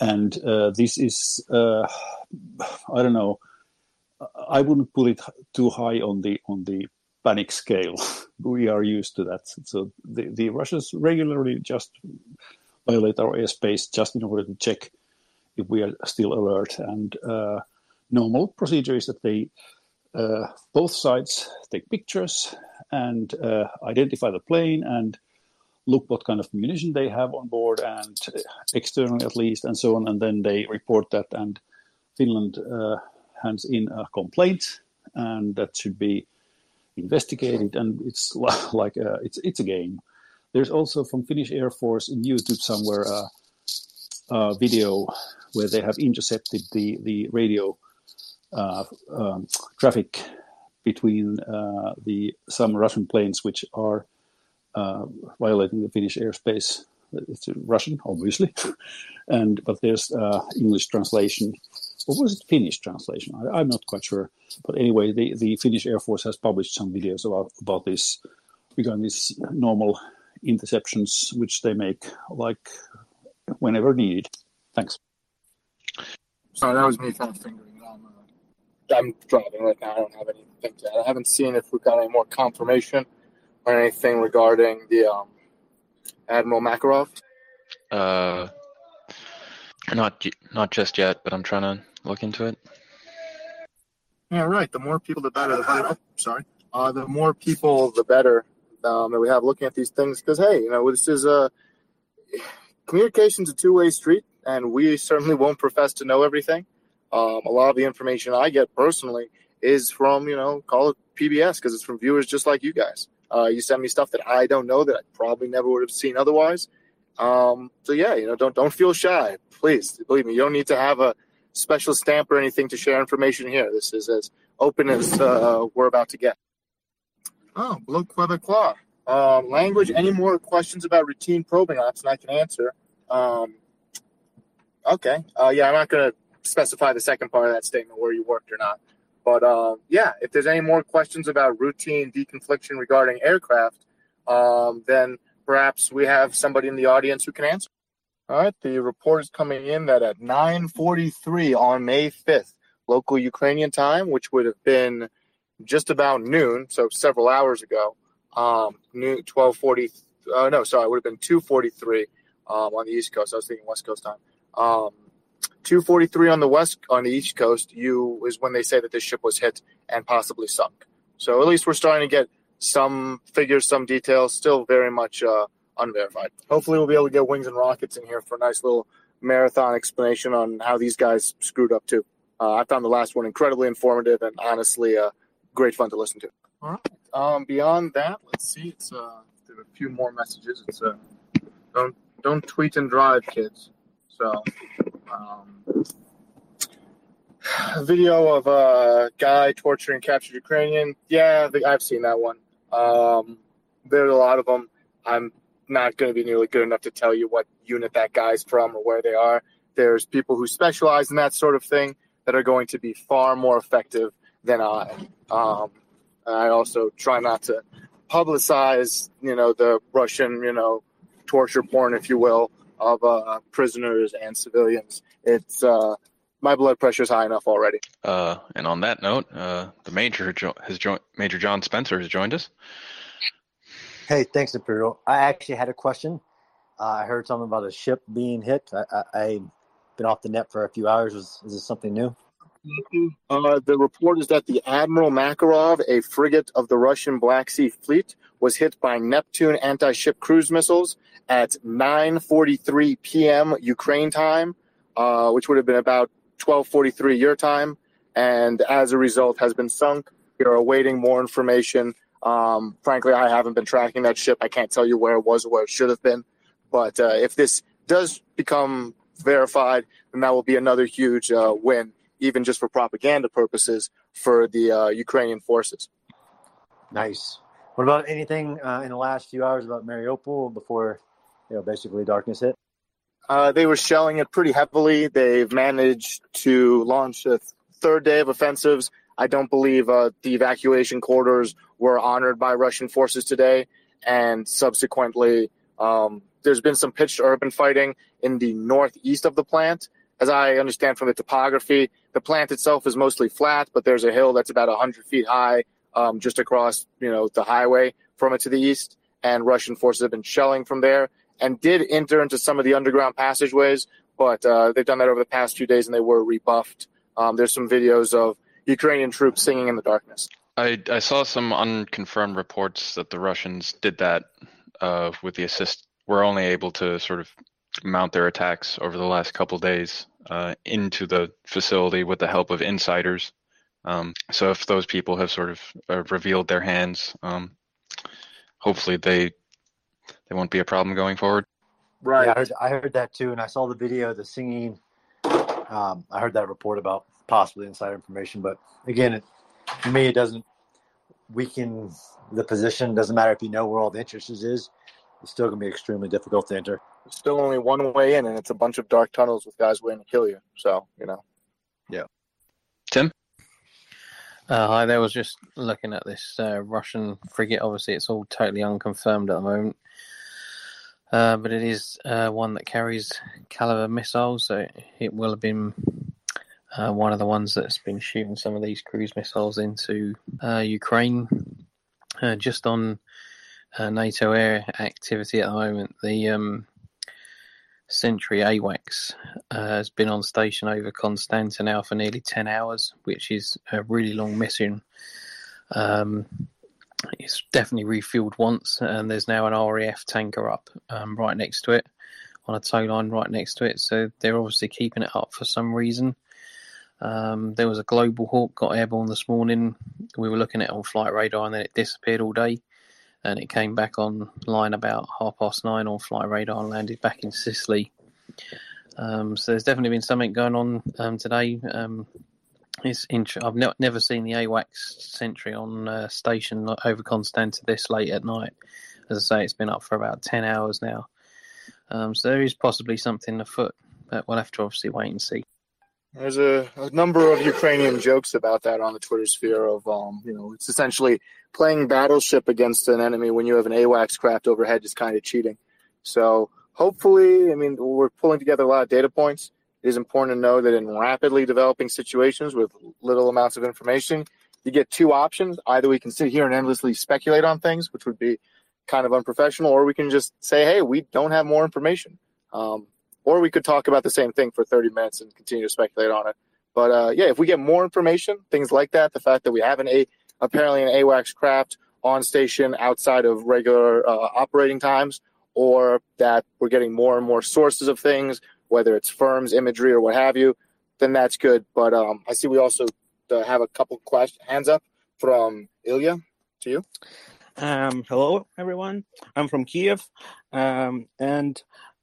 And uh, this is uh, I don't know. I wouldn't put it too high on the on the panic scale. we are used to that. So the, the Russians regularly just violate our airspace just in order to check if we are still alert. And uh, normal procedure is that they uh, both sides take pictures and uh, identify the plane and look what kind of munition they have on board and externally at least and so on. And then they report that and Finland uh, hands in a complaint and that should be investigated. And it's like a, it's it's a game. There's also from Finnish Air Force in YouTube somewhere a, a video where they have intercepted the the radio uh, um, traffic between uh, the some Russian planes which are uh, violating the Finnish airspace. It's Russian, obviously, and but there's uh, English translation. What was it? Finnish translation? I, am not quite sure. But anyway, the, the Finnish Air Force has published some videos about about this regarding these normal interceptions, which they make like whenever needed. Thanks. Sorry, that was me kind of fingering. I'm, uh, I'm driving right now. I don't have anything to add. I haven't seen if we've got any more confirmation or anything regarding the um, Admiral Makarov. Uh, not not just yet, but I'm trying to look into it. Yeah, right. The more people, the better. The better. Oh, sorry. Uh, the more people, the better um, that we have looking at these things. Because hey, you know, this is a communication's a two-way street, and we certainly won't profess to know everything. Um, a lot of the information I get personally is from you know call it PBS because it's from viewers just like you guys. Uh, you send me stuff that I don't know that I probably never would have seen otherwise. Um, so yeah, you know, don't don't feel shy. Please believe me, you don't need to have a special stamp or anything to share information here. This is as open as uh, we're about to get. Oh, Blue Quebecois. Um, language, any more questions about routine probing ops, and I can answer. Um, okay. Uh, yeah, I'm not going to specify the second part of that statement where you worked or not. But uh, yeah, if there's any more questions about routine deconfliction regarding aircraft, um, then perhaps we have somebody in the audience who can answer. All right, the report is coming in that at 9:43 on May 5th, local Ukrainian time, which would have been just about noon, so several hours ago. Um, noon, 12:40. Uh, no, sorry, it would have been 2:43 um, on the East Coast. I was thinking West Coast time. Um, 2:43 on the west on the East Coast. You is when they say that this ship was hit and possibly sunk. So at least we're starting to get some figures, some details. Still very much uh, unverified. Hopefully, we'll be able to get wings and rockets in here for a nice little marathon explanation on how these guys screwed up too. Uh, I found the last one incredibly informative and honestly uh, great fun to listen to. All right. Um, beyond that, let's see. It's uh, there are a few more messages. It's uh, don't don't tweet and drive, kids. So, um, video of a guy torturing captured Ukrainian. Yeah, I've seen that one. Um, there's a lot of them. I'm not going to be nearly good enough to tell you what unit that guy's from or where they are. There's people who specialize in that sort of thing that are going to be far more effective than I. Um, I also try not to publicize, you know, the Russian, you know, torture porn, if you will, of uh, prisoners and civilians. It's uh, my blood pressure is high enough already. Uh, and on that note, uh, the major jo- has joined. Major John Spencer has joined us. Hey, thanks, Imperius. I actually had a question. Uh, I heard something about a ship being hit. I, I, been off the net for a few hours. Was is this something new? Uh, the report is that the Admiral Makarov, a frigate of the Russian Black Sea Fleet, was hit by Neptune anti-ship cruise missiles at 9:43 p.m. Ukraine time, uh, which would have been about 12:43 your time, and as a result has been sunk. We are awaiting more information. Um, frankly, I haven't been tracking that ship. I can't tell you where it was or where it should have been. But uh, if this does become verified, then that will be another huge uh, win, even just for propaganda purposes for the uh, Ukrainian forces. Nice. What about anything uh, in the last few hours about Mariupol before, you know, basically darkness hit? Uh, they were shelling it pretty heavily. They've managed to launch a third day of offensives. I don't believe uh, the evacuation corridors were honored by Russian forces today, and subsequently, um, there's been some pitched urban fighting in the northeast of the plant. As I understand from the topography, the plant itself is mostly flat, but there's a hill that's about 100 feet high um, just across, you know, the highway from it to the east. And Russian forces have been shelling from there and did enter into some of the underground passageways, but uh, they've done that over the past few days and they were rebuffed. Um, there's some videos of Ukrainian troops singing in the darkness. I, I saw some unconfirmed reports that the Russians did that uh, with the assist. Were only able to sort of mount their attacks over the last couple days uh, into the facility with the help of insiders. Um, so if those people have sort of uh, revealed their hands, um, hopefully they they won't be a problem going forward. Right. Yeah, I heard, I heard that too, and I saw the video, the singing. Um, I heard that report about possibly insider information, but again, it, to me, it doesn't weaken the position. Doesn't matter if you know where all the interest is. It's still going to be extremely difficult to enter. There's still only one way in, and it's a bunch of dark tunnels with guys waiting to kill you. So, you know. Yeah. Tim? Uh, hi there. was just looking at this uh, Russian frigate. Obviously, it's all totally unconfirmed at the moment. Uh, but it is uh, one that carries Kalibr missiles, so it will have been uh, one of the ones that's been shooting some of these cruise missiles into uh, Ukraine. just on uh, NATO air activity at the moment. The um, Sentry AWACS uh, has been on station over Constantinople for nearly 10 hours, which is a really long mission. Um, it's definitely refueled once, and there's now an RAF tanker up um, right next to it, on a tow line right next to it. So they're obviously keeping it up for some reason. Um, there was a Global Hawk got airborne this morning. We were looking at it on flight radar, and then it disappeared all day and it came back online about half past nine on flight radar and landed back in Sicily. Um, so there's definitely been something going on um, today. Um, it's int- I've ne- never seen the AWACS sentry on uh, station over Constanta this late at night. As I say, it's been up for about 10 hours now. Um, so there is possibly something afoot, but we'll have to obviously wait and see. There's a, a, number of Ukrainian jokes about that on the Twitter sphere of, um, you know, it's essentially playing battleship against an enemy when you have an AWACS craft overhead is kind of cheating. So hopefully, I mean, we're pulling together a lot of data points. It is important to know that in rapidly developing situations with little amounts of information, you get two options. Either we can sit here and endlessly speculate on things, which would be kind of unprofessional, or we can just say, hey, we don't have more information. Um, or we could talk about the same thing for 30 minutes and continue to speculate on it. But uh, yeah, if we get more information, things like that, the fact that we have an a apparently an AWACS craft on station outside of regular uh, operating times, or that we're getting more and more sources of things, whether it's firms, imagery, or what have you, then that's good. But um, I see we also uh, have a couple questions, hands up from Ilya to you. Um, hello, everyone. I'm from Kiev, um, and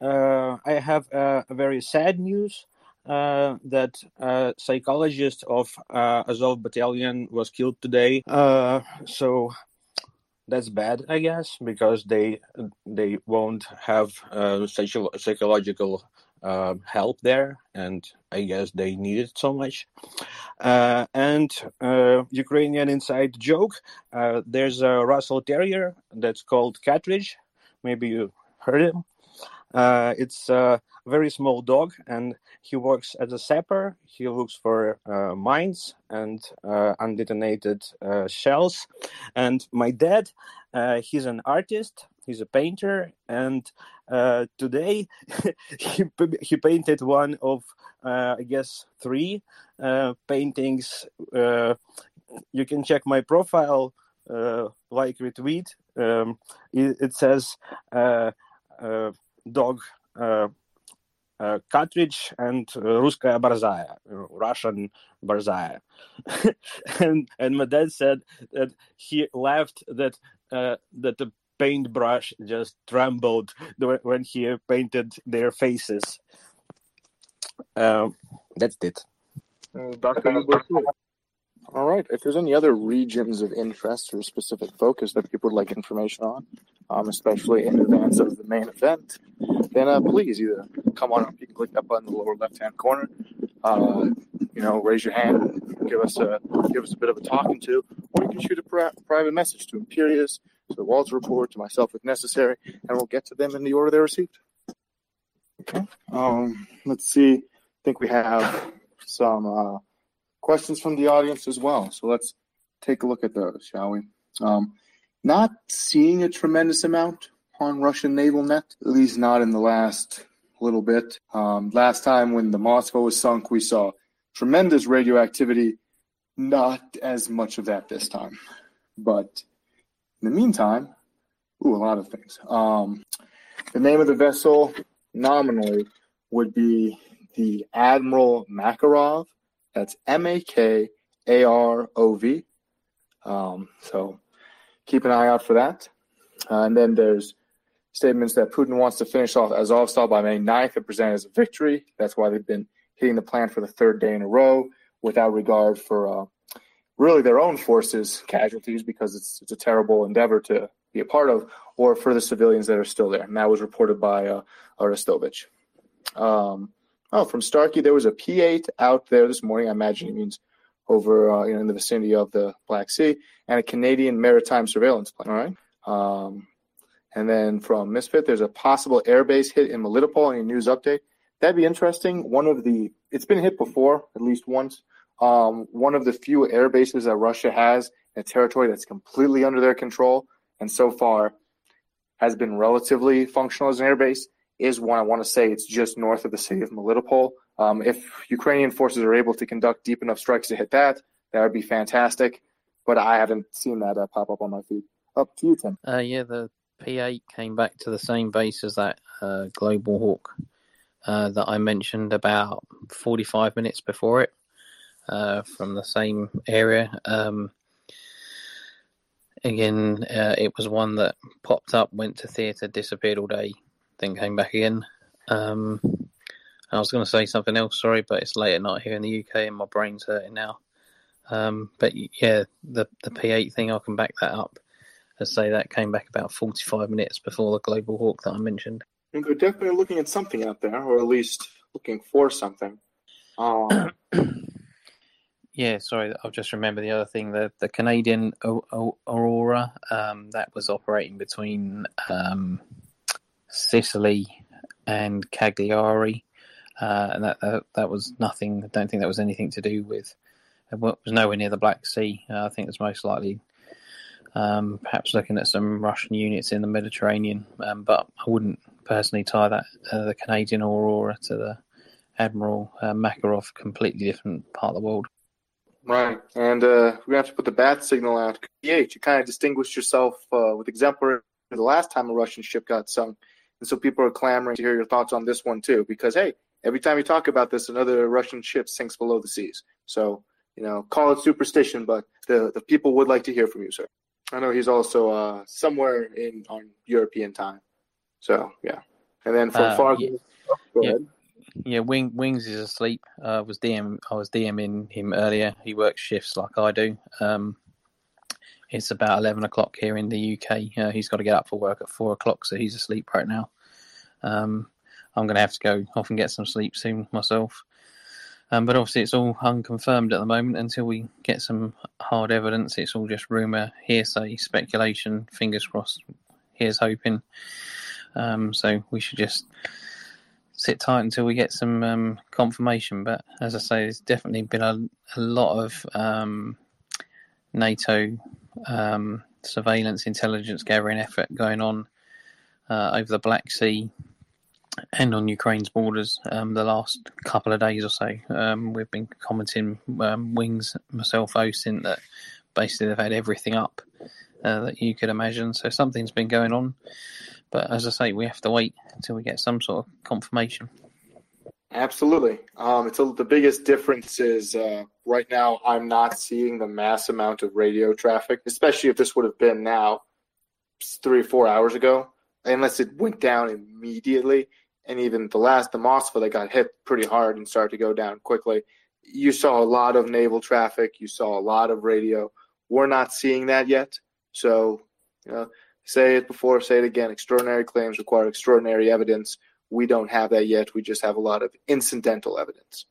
I have a very sad news uh, that a psychologist of uh, Azov Battalion was killed today. Uh, so that's bad, I guess, because they they won't have uh, psychological uh, help there, and I guess they need it so much. Uh, and uh, Ukrainian inside joke: uh, there's a Russell Terrier that's called Catridge. Maybe you heard him. Uh, it's a very small dog, and he works as a sapper. He looks for uh, mines and uh, undetonated uh, shells. And my dad, uh, he's an artist, he's a painter, and uh, today he he painted one of uh, I guess three uh, paintings. Uh, you can check my profile, uh, like retweet. Um, it, it says uh, uh, dog. Uh, uh, cartridge and uh, Ruskaya Barzaya, Russian Barzaya. and and my dad said that he laughed that uh, that the paintbrush just trembled when he painted their faces. Um, that's it. Uh. All right. If there's any other regions of interest or specific focus that people would like information on, um, especially in advance of the main event, then uh, please either come on up. You can click that button in the lower left-hand corner. Uh, you know, raise your hand, give us a give us a bit of a talking to, or you can shoot a pri- private message to Imperius, to the Walter Report, to myself if necessary, and we'll get to them in the order they're received. Okay. Um, let's see. I think we have some. Uh, questions from the audience as well. So let's take a look at those, shall we? Um, not seeing a tremendous amount on Russian naval net, at least not in the last little bit. Um, last time when the Moscow was sunk, we saw tremendous radioactivity. Not as much of that this time, but in the meantime, ooh, a lot of things. Um, the name of the vessel nominally would be the Admiral Makarov. That's M A K A R O V. Um, so keep an eye out for that. Uh, and then there's statements that Putin wants to finish off Azovstal by May 9th and present as a victory. That's why they've been hitting the plan for the third day in a row without regard for uh, really their own forces' casualties because it's, it's a terrible endeavor to be a part of, or for the civilians that are still there. And that was reported by uh. Um, Oh, from Starkey, there was a P8 out there this morning. I imagine it means over uh, you know, in the vicinity of the Black Sea, and a Canadian maritime surveillance plane. All right. Um, and then from Misfit, there's a possible airbase hit in Melitopol. Any news update? That'd be interesting. One of the it's been hit before, at least once. Um, one of the few air bases that Russia has in a territory that's completely under their control, and so far has been relatively functional as an airbase is one I want to say it's just north of the city of Melitopol. Um, if Ukrainian forces are able to conduct deep enough strikes to hit that, that would be fantastic. But I haven't seen that uh, pop up on my feed. Up to you, Tim. Uh, yeah, the P8 came back to the same base as that uh, Global Hawk uh, that I mentioned about 45 minutes before it uh, from the same area. Um, again, uh, it was one that popped up, went to theatre, disappeared all day, then came back again. Um, I was going to say something else, sorry, but it's late at night here in the UK and my brain's hurting now. Um, but yeah, the the P8 thing, I can back that up. and say that came back about 45 minutes before the Global Hawk that I mentioned. And they're definitely looking at something out there, or at least looking for something. Um, yeah, sorry, I've just remembered the other thing. The the Canadian o- o- Aurora um, that was operating between um, Sicily and Cagliari, uh, and that, that, that was nothing. I don't think that was anything to do with. It was nowhere near the Black Sea. Uh, I think it's most likely um, perhaps looking at some Russian units in the Mediterranean, um, but I wouldn't personally tie that uh, the Canadian Aurora to the Admiral uh, Makarov, completely different part of the world. Right, and uh, we have to put the bat signal out. PH, you kind of distinguished yourself uh, with exemplary the last time a Russian ship got sunk. And so people are clamoring to hear your thoughts on this one too, because hey, every time you talk about this, another Russian ship sinks below the seas. So you know, call it superstition, but the the people would like to hear from you, sir. I know he's also uh, somewhere in on European time. So yeah, and then from Uh, far. yeah. Oh, go Yeah. ahead. Yeah, Wing, Wings is asleep. Uh, I was DM. I was DMing him earlier. He works shifts like I do. Um, it's about eleven o'clock here in the UK. Uh, he's got to get up for work at four o'clock, so he's asleep right now. Um, I'm going to have to go off and get some sleep soon myself. Um, but obviously, it's all unconfirmed at the moment until we get some hard evidence. It's all just rumor, hearsay, speculation. Fingers crossed. Here's hoping. Um, so we should just sit tight until we get some um, confirmation. But as I say, there's definitely been a, a lot of um, NATO um, surveillance intelligence gathering effort going on uh, over the Black Sea and on Ukraine's borders um, the last couple of days or so. Um, we've been commenting, um, Wings, myself, OSINT, that basically they've had everything up uh, that you could imagine. So something's been going on. But as I say, we have to wait until we get some sort of confirmation. Absolutely. Um, it's a, the biggest difference is uh, right now I'm not seeing the mass amount of radio traffic, especially if this would have been now three or four hours ago, unless it went down immediately. And even the last, the Moskva, that got hit pretty hard and started to go down quickly. You saw a lot of naval traffic. You saw a lot of radio. We're not seeing that yet. So, you know, say it before, say it again. Extraordinary claims require extraordinary evidence we don't have that yet. We just have a lot of incidental evidence.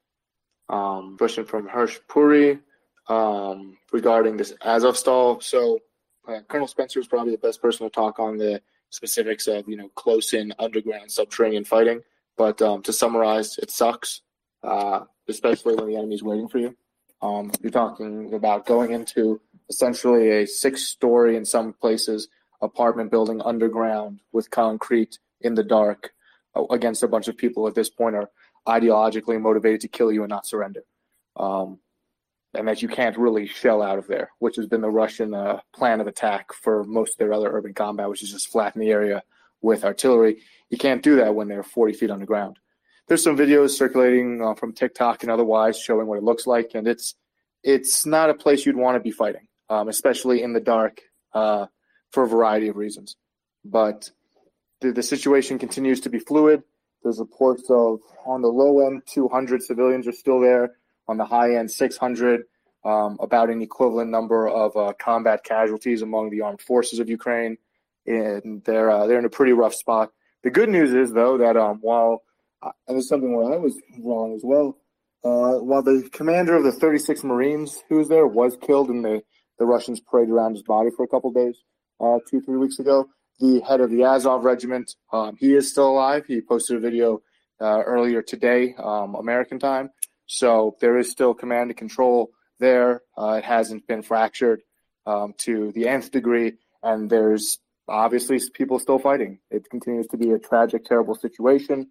Um, question from Hirsch Puri um, regarding this Azovstal. So uh, Colonel Spencer is probably the best person to talk on the specifics of you know close in underground subterranean fighting. But um, to summarize, it sucks, uh, especially when the enemy's waiting for you. Um, you're talking about going into essentially a six-story, in some places, apartment building underground with concrete in the dark against a bunch of people at this point are ideologically motivated to kill you and not surrender. Um, and that you can't really shell out of there, which has been the Russian uh, plan of attack for most of their other urban combat, which is just flatten the area with artillery. You can't do that when they're 40 feet underground. There's some videos circulating uh, from TikTok and otherwise showing what it looks like, and it's it's not a place you'd want to be fighting, um, especially in the dark, uh, for a variety of reasons. But the, the situation continues to be fluid. There's reports of on the low end, 200 civilians are still there. On the high end, 600. Um, about an equivalent number of uh, combat casualties among the armed forces of Ukraine, and they're uh, they're in a pretty rough spot. The good news is though that um, while uh, and there's something where I was wrong as well. Uh, while the commander of the 36 Marines who was there was killed, and the the Russians paraded around his body for a couple days, uh, two three weeks ago the head of the Azov regiment. Um, he is still alive. He posted a video uh, earlier today, um, American time. So there is still command and control there. Uh, it hasn't been fractured um, to the nth degree, and there's obviously people still fighting. It continues to be a tragic, terrible situation.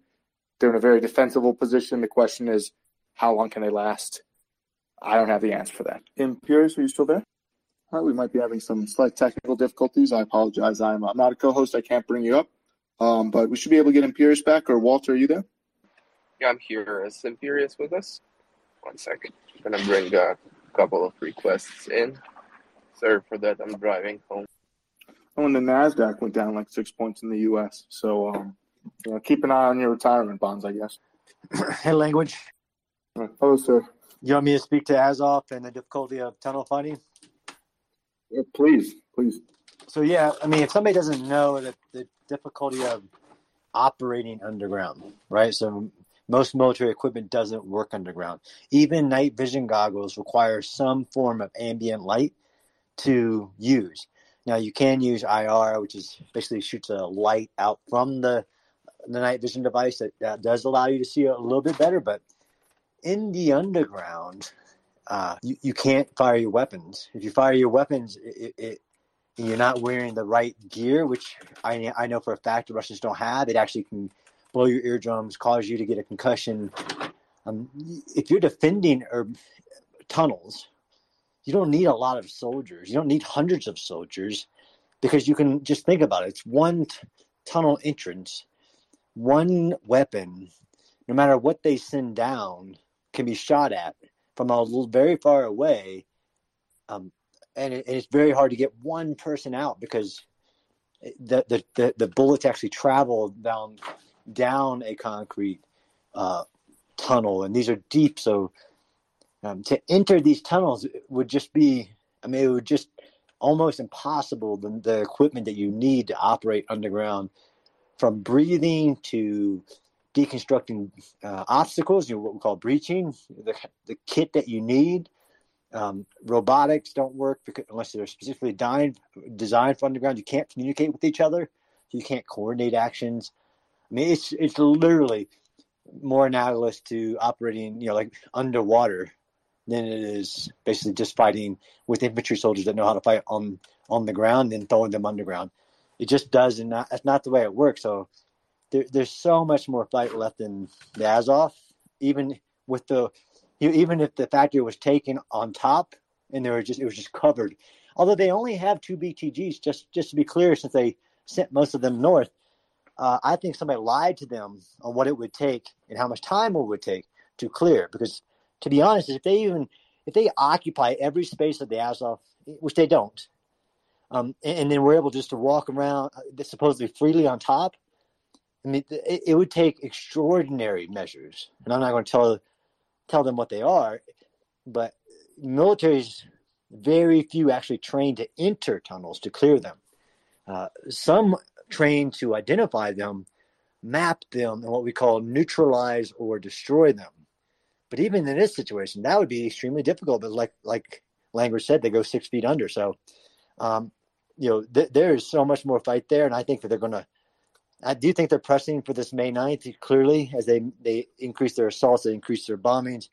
They're in a very defensible position. The question is, how long can they last? I don't have the answer for that. Imperius, are you still there? All right, we might be having some slight technical difficulties. I apologize. I'm, I'm not a co-host. I can't bring you up, um, but we should be able to get Imperius back. Or Walter, are you there? Yeah, I'm here. Is Imperius with us? One second. I'm gonna bring a couple of requests in. Sorry for that. I'm driving home. Oh, and the Nasdaq went down like six points in the U.S. So um, you know, keep an eye on your retirement bonds, I guess. hey, language. Hello, sir. You want me to speak to Azov and the difficulty of tunnel fighting? Yeah, please, please. So yeah, I mean, if somebody doesn't know that the difficulty of operating underground, right? So most military equipment doesn't work underground. Even night vision goggles require some form of ambient light to use. Now you can use IR, which is basically shoots a light out from the the night vision device that, that does allow you to see a little bit better. But in the underground, uh, you, you can't fire your weapons. If you fire your weapons, it, it, you're not wearing the right gear, which I, I know for a fact the Russians don't have. It actually can blow your eardrums, cause you to get a concussion. Um, if you're defending or tunnels, you don't need a lot of soldiers. You don't need hundreds of soldiers because you can just think about it. It's one t- tunnel entrance, one weapon, no matter what they send down, can be shot at from a little, very far away, um, and, it, and, it's very hard to get one person out because the the, the, the bullets actually travel down down a concrete uh, tunnel, and these are deep. So um, to enter these tunnels would just be, I mean, it would just almost impossible. The, the equipment that you need to operate underground, from breathing to deconstructing uh, obstacles, you know, what we call breaching, the, the kit that you need. Um, robotics don't work because, unless they're specifically designed, designed for underground. You can't communicate with each other. You can't coordinate actions. I mean, it's it's literally more analogous to operating, you know, like underwater than it is basically just fighting with infantry soldiers that know how to fight on on the ground and throwing them underground. it just does not. That's not the way it works. So there, there's so much more fight left in the Azov, even with the even if the factory was taken on top and there were just it was just covered. Although they only have two BTGs, just just to be clear, since they sent most of them north, uh, I think somebody lied to them on what it would take and how much time it would take to clear. Because to be honest, if they even if they occupy every space of the Azov, which they don't, um, and, and, then we're able just to walk around uh, supposedly freely on top, I mean, it, it, would take extraordinary measures, and I'm not going to tell tell them what they are, but military's very few actually trained to enter tunnels to clear them. Uh, some trained to identify them, map them, and what we call neutralize or destroy them. But even in this situation, that would be extremely difficult. But like like Language said, they go six feet under. So, um, you know, th- there is so much more fight there, and I think that they're going to I do think they're pressing for this May 9th clearly as they they increase their assaults, they increase their bombings.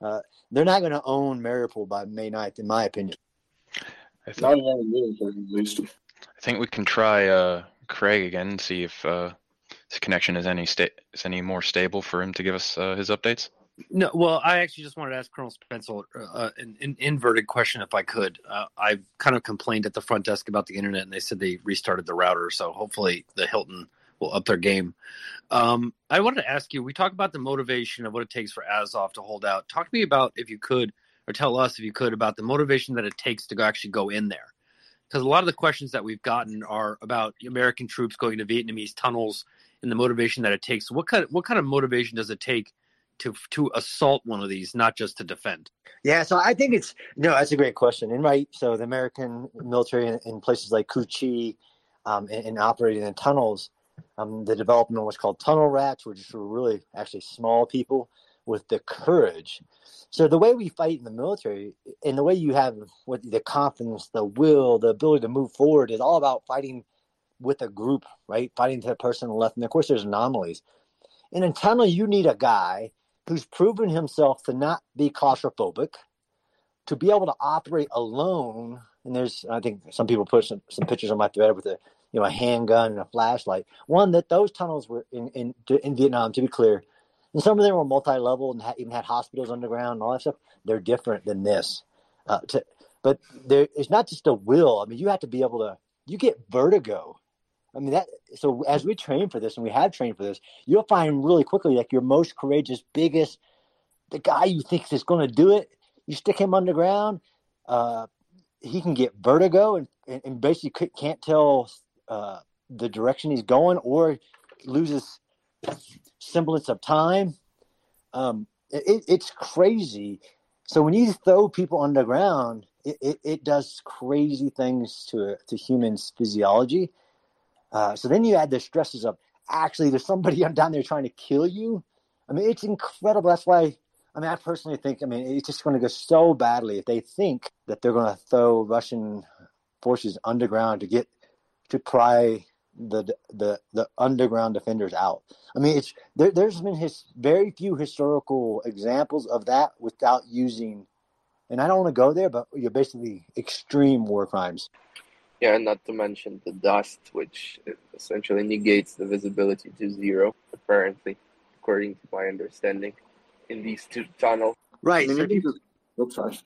Uh, they're not going to own Mariupol by May 9th, in my opinion. I think, not at least. I think we can try uh, Craig again and see if uh, his connection is any sta- is any more stable for him to give us uh, his updates. No, well, I actually just wanted to ask Colonel Spencer uh, an, an, inverted question, if I could. Uh, I kind of complained at the front desk about the internet, and they said they restarted the router. So hopefully, the Hilton will up their game. Um, I wanted to ask you. We talk about the motivation of what it takes for Azov to hold out. Talk to me about, if you could, or tell us if you could, about the motivation that it takes to go, actually go in there. Because a lot of the questions that we've gotten are about American troops going to Vietnamese tunnels and the motivation that it takes. What kind of, what kind of motivation does it take to to assault one of these, not just to defend? Yeah, so I think it's no, that's a great question. And right, so the American military in, in places like Cu Chi um, and, and operating in tunnels um, the development was called tunnel rats, which were really actually small people with the courage. So the way we fight in the military, and the way you have what the confidence, the will, the ability to move forward, is all about fighting with a group, right? Fighting to the person left. And of course, there's anomalies. In a tunnel, you need a guy who's proven himself to not be claustrophobic, to be able to operate alone. And there's, I think some people put some, some pictures on my thread with a you know, a handgun and a flashlight. One that those tunnels were in in, in Vietnam, to be clear, and some of them were multi-level and ha- even had hospitals underground and all that stuff. They're different than this. Uh, to, but there, it's not just a will. I mean, you have to be able to. You get vertigo. I mean that. So as we train for this, and we have trained for this, you'll find really quickly like your most courageous, biggest, the guy you think is going to do it. You stick him underground. Uh, he can get vertigo and, and, and basically can't tell uh, the direction he's going or loses semblance of time. Um, it, it's crazy. So when you throw people underground, it, it, it does crazy things to to humans' physiology. Uh, so then you add the stresses of actually there's somebody down there trying to kill you. I mean, it's incredible. That's why I mean, I personally think, I mean, it's just going to go so badly if they think that they're going to throw Russian forces underground to get to pry the the the underground defenders out. I mean, it's there, there's been his very few historical examples of that without using, and I don't want to go there, but you're basically extreme war crimes. Yeah, and not to mention the dust, which essentially negates the visibility to zero, apparently, according to my understanding, in these two tunnels. Right. I mean, so, Oops, sorry.